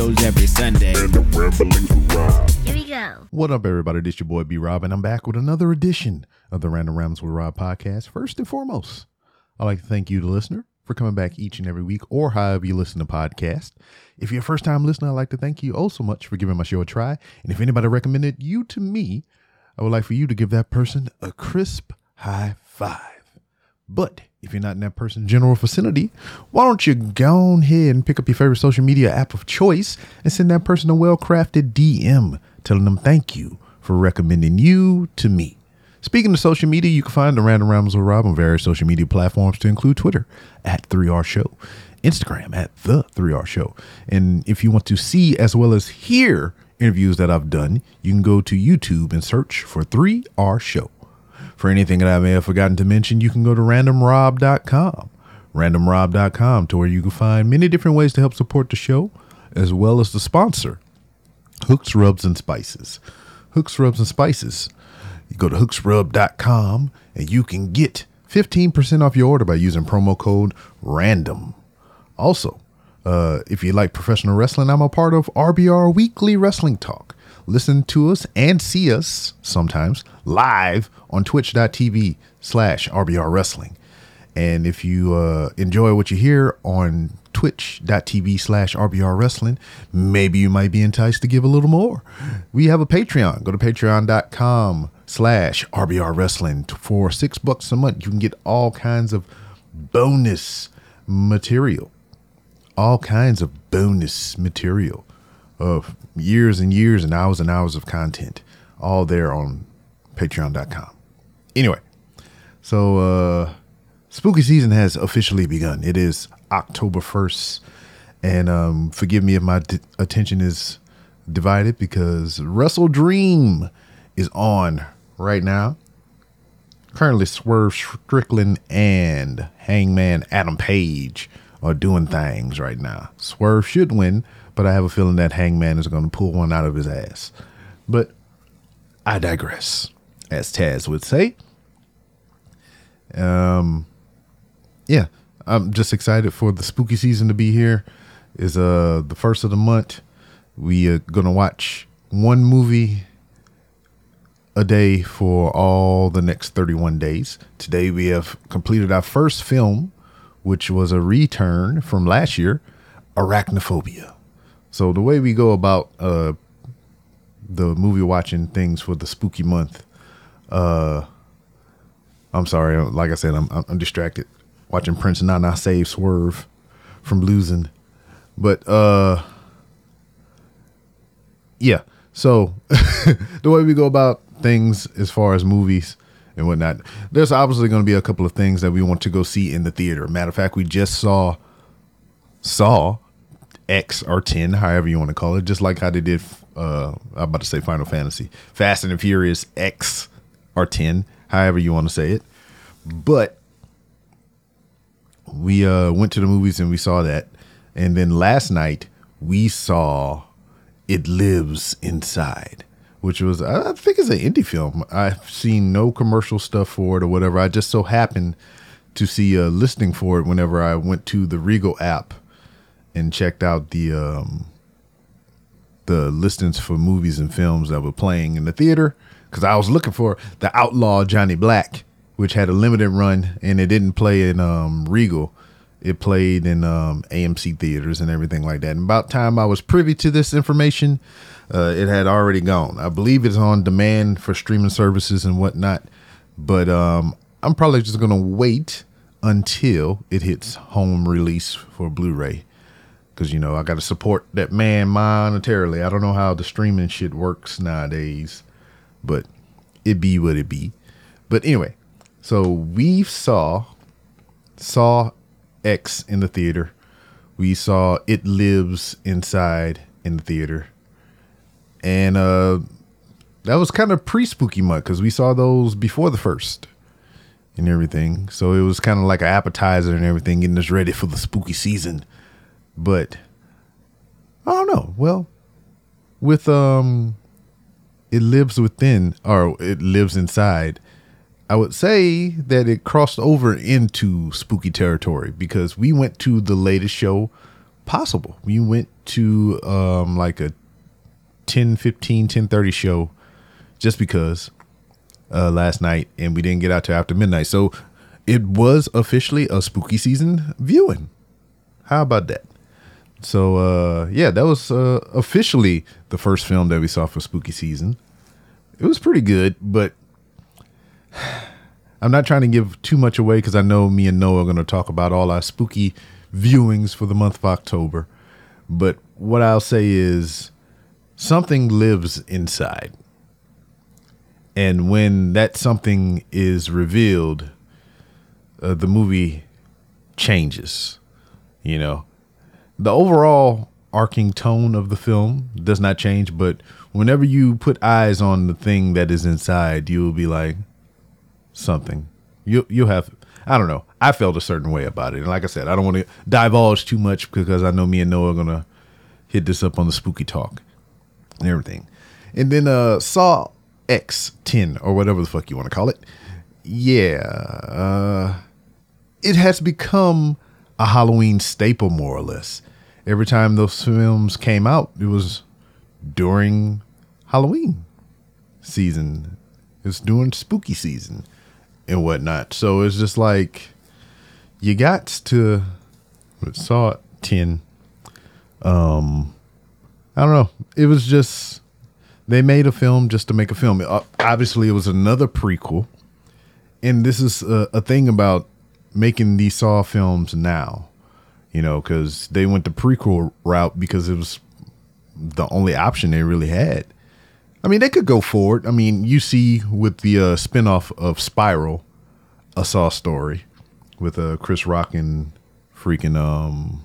shows every Sunday. Here we go. What up, everybody? This your boy B Rob, and I'm back with another edition of the Random Rambles with Rob podcast. First and foremost, I'd like to thank you, the listener, for coming back each and every week, or however you listen to podcast. If you're a first time listener, I'd like to thank you oh so much for giving my show a try. And if anybody recommended you to me, I would like for you to give that person a crisp high five. But if you're not in that person's general vicinity, why don't you go on ahead and pick up your favorite social media app of choice and send that person a well crafted DM telling them thank you for recommending you to me. Speaking of social media, you can find the Random Rambles with Rob on various social media platforms to include Twitter at 3R Show, Instagram at The 3R Show. And if you want to see as well as hear interviews that I've done, you can go to YouTube and search for 3R Show. For anything that I may have forgotten to mention, you can go to randomrob.com. Randomrob.com to where you can find many different ways to help support the show, as well as the sponsor, Hooks Rubs and Spices. Hooks Rubs and Spices. You go to hooksrub.com and you can get 15% off your order by using promo code RANDOM. Also, uh, if you like professional wrestling, I'm a part of RBR Weekly Wrestling Talk. Listen to us and see us sometimes live on twitch.tv slash RBR Wrestling. And if you uh, enjoy what you hear on twitch.tv slash RBR Wrestling, maybe you might be enticed to give a little more. We have a Patreon. Go to patreon.com slash RBR Wrestling. For six bucks a month, you can get all kinds of bonus material. All kinds of bonus material of years and years and hours and hours of content. All there on patreon.com. Anyway, so uh spooky season has officially begun. It is October 1st. And um forgive me if my d- attention is divided because WrestleDream is on right now. Currently, Swerve Strickland and Hangman Adam Page are doing things right now. Swerve should win, but I have a feeling that Hangman is going to pull one out of his ass. But I digress, as Taz would say. Um, yeah, I'm just excited for the spooky season to be here. Is uh the first of the month. We are gonna watch one movie a day for all the next 31 days. Today we have completed our first film, which was a return from last year, Arachnophobia. So the way we go about uh the movie watching things for the spooky month, uh I'm sorry, like I said, I'm I'm distracted watching Prince Nana save Swerve from losing. But uh yeah. So the way we go about things as far as movies and whatnot, there's obviously going to be a couple of things that we want to go see in the theater. Matter of fact, we just saw saw X or 10, however you want to call it, just like how they did. Uh, I'm about to say Final Fantasy, Fast and Furious X or 10, however you want to say it. But we uh, went to the movies and we saw that, and then last night we saw It Lives Inside, which was I think it's an indie film. I've seen no commercial stuff for it or whatever. I just so happened to see a listing for it whenever I went to the Regal app and checked out the um, the listings for movies and films that were playing in the theater because I was looking for the Outlaw Johnny Black, which had a limited run and it didn't play in um, Regal. It played in um, AMC theaters and everything like that. And about time I was privy to this information, uh, it had already gone. I believe it's on demand for streaming services and whatnot. But um, I'm probably just gonna wait until it hits home release for Blu-ray because you know I got to support that man monetarily. I don't know how the streaming shit works nowadays, but it be what it be. But anyway, so we saw saw X in the theater. We saw It Lives Inside in the theater, and uh, that was kind of pre spooky month because we saw those before the first and everything. So it was kind of like an appetizer and everything, getting us ready for the spooky season. But I don't know. Well, with um, it lives within or it lives inside. I would say that it crossed over into spooky territory because we went to the latest show, possible. We went to um, like a 10, 15, 10, 30 show just because uh, last night and we didn't get out till after midnight. So it was officially a spooky season viewing. How about that? So uh, yeah, that was uh, officially the first film that we saw for spooky season. It was pretty good, but I'm not trying to give too much away because I know me and Noah are going to talk about all our spooky viewings for the month of October. But what I'll say is something lives inside. And when that something is revealed, uh, the movie changes. You know, the overall arcing tone of the film does not change, but whenever you put eyes on the thing that is inside, you will be like, something. You you have I don't know. I felt a certain way about it. And like I said, I don't want to divulge too much because I know me and Noah are gonna hit this up on the spooky talk and everything. And then uh Saw X ten or whatever the fuck you want to call it. Yeah. Uh it has become a Halloween staple more or less. Every time those films came out, it was during Halloween season. It's during spooky season and whatnot. So it's just like you got to saw it ten. Um, I don't know. It was just they made a film just to make a film. Uh, obviously, it was another prequel, and this is a, a thing about making these Saw films now. You know, because they went the prequel route because it was the only option they really had. I mean, they could go forward. I mean, you see with the uh, spinoff of Spiral, a Saw story with uh, Chris Rock and freaking um,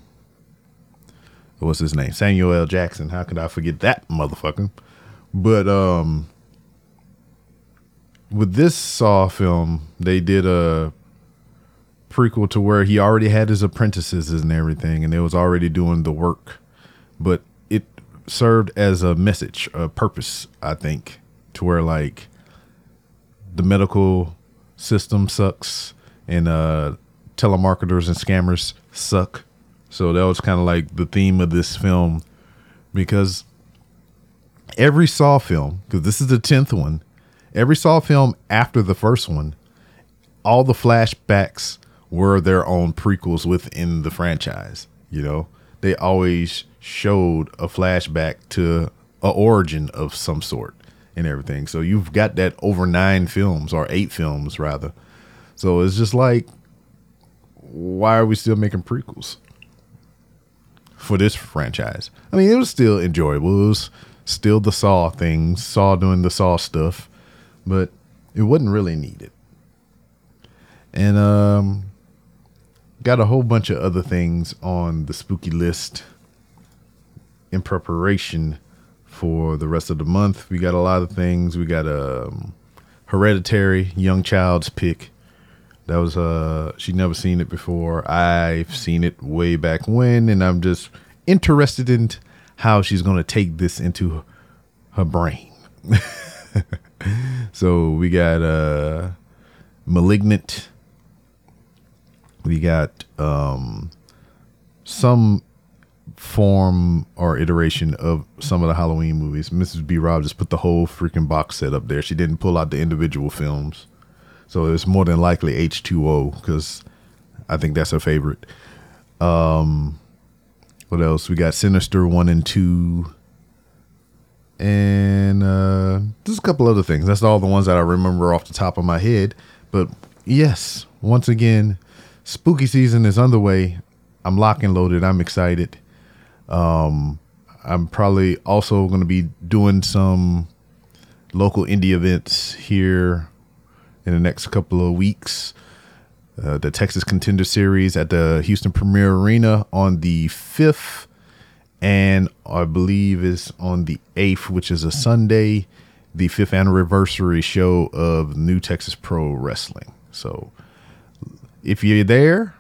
what's his name? Samuel L. Jackson. How could I forget that motherfucker? But um, with this Saw film, they did a prequel to where he already had his apprentices and everything, and they was already doing the work. But it served as a message, a purpose, I think, to where like the medical system sucks and uh telemarketers and scammers suck. So that was kind of like the theme of this film because every Saw film, because this is the 10th one, every Saw film after the first one, all the flashbacks were their own prequels within the franchise. You know, they always showed a flashback to a origin of some sort and everything. So you've got that over nine films or eight films rather. So it's just like, why are we still making prequels for this franchise? I mean, it was still enjoyable. It was still the Saw things, Saw doing the Saw stuff, but it wasn't really needed. And um, got a whole bunch of other things on the spooky list in preparation for the rest of the month. We got a lot of things. We got a um, Hereditary, Young Child's pick. That was uh she never seen it before. I've seen it way back when, and I'm just interested in how she's gonna take this into her brain. so we got uh Malignant. We got um some form or iteration of some of the Halloween movies. Mrs. B. Rob just put the whole freaking box set up there. She didn't pull out the individual films. So it's more than likely H2O because I think that's her favorite. Um, what else? We got Sinister 1 and 2. And uh, just a couple other things. That's all the ones that I remember off the top of my head. But yes, once again, spooky season is underway. I'm lock and loaded. I'm excited. Um, I'm probably also going to be doing some local indie events here in the next couple of weeks. Uh, the Texas Contender Series at the Houston Premier Arena on the 5th, and I believe is on the 8th, which is a Sunday, the fifth anniversary show of New Texas Pro Wrestling. So if you're there,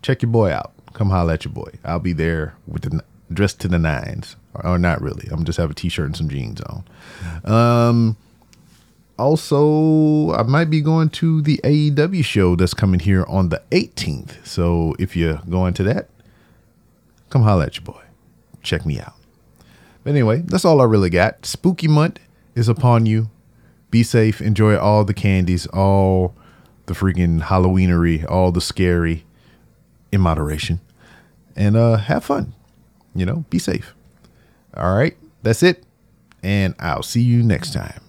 check your boy out. Come holler at your boy. I'll be there with the dressed to the nines, or, or not really. I'm just have a t-shirt and some jeans on. Um, also, I might be going to the AEW show that's coming here on the 18th. So if you're going to that, come holla at your boy. Check me out. But anyway, that's all I really got. Spooky month is upon you. Be safe. Enjoy all the candies, all the freaking Halloweenery, all the scary in moderation. And uh have fun. You know, be safe. All right. That's it. And I'll see you next time.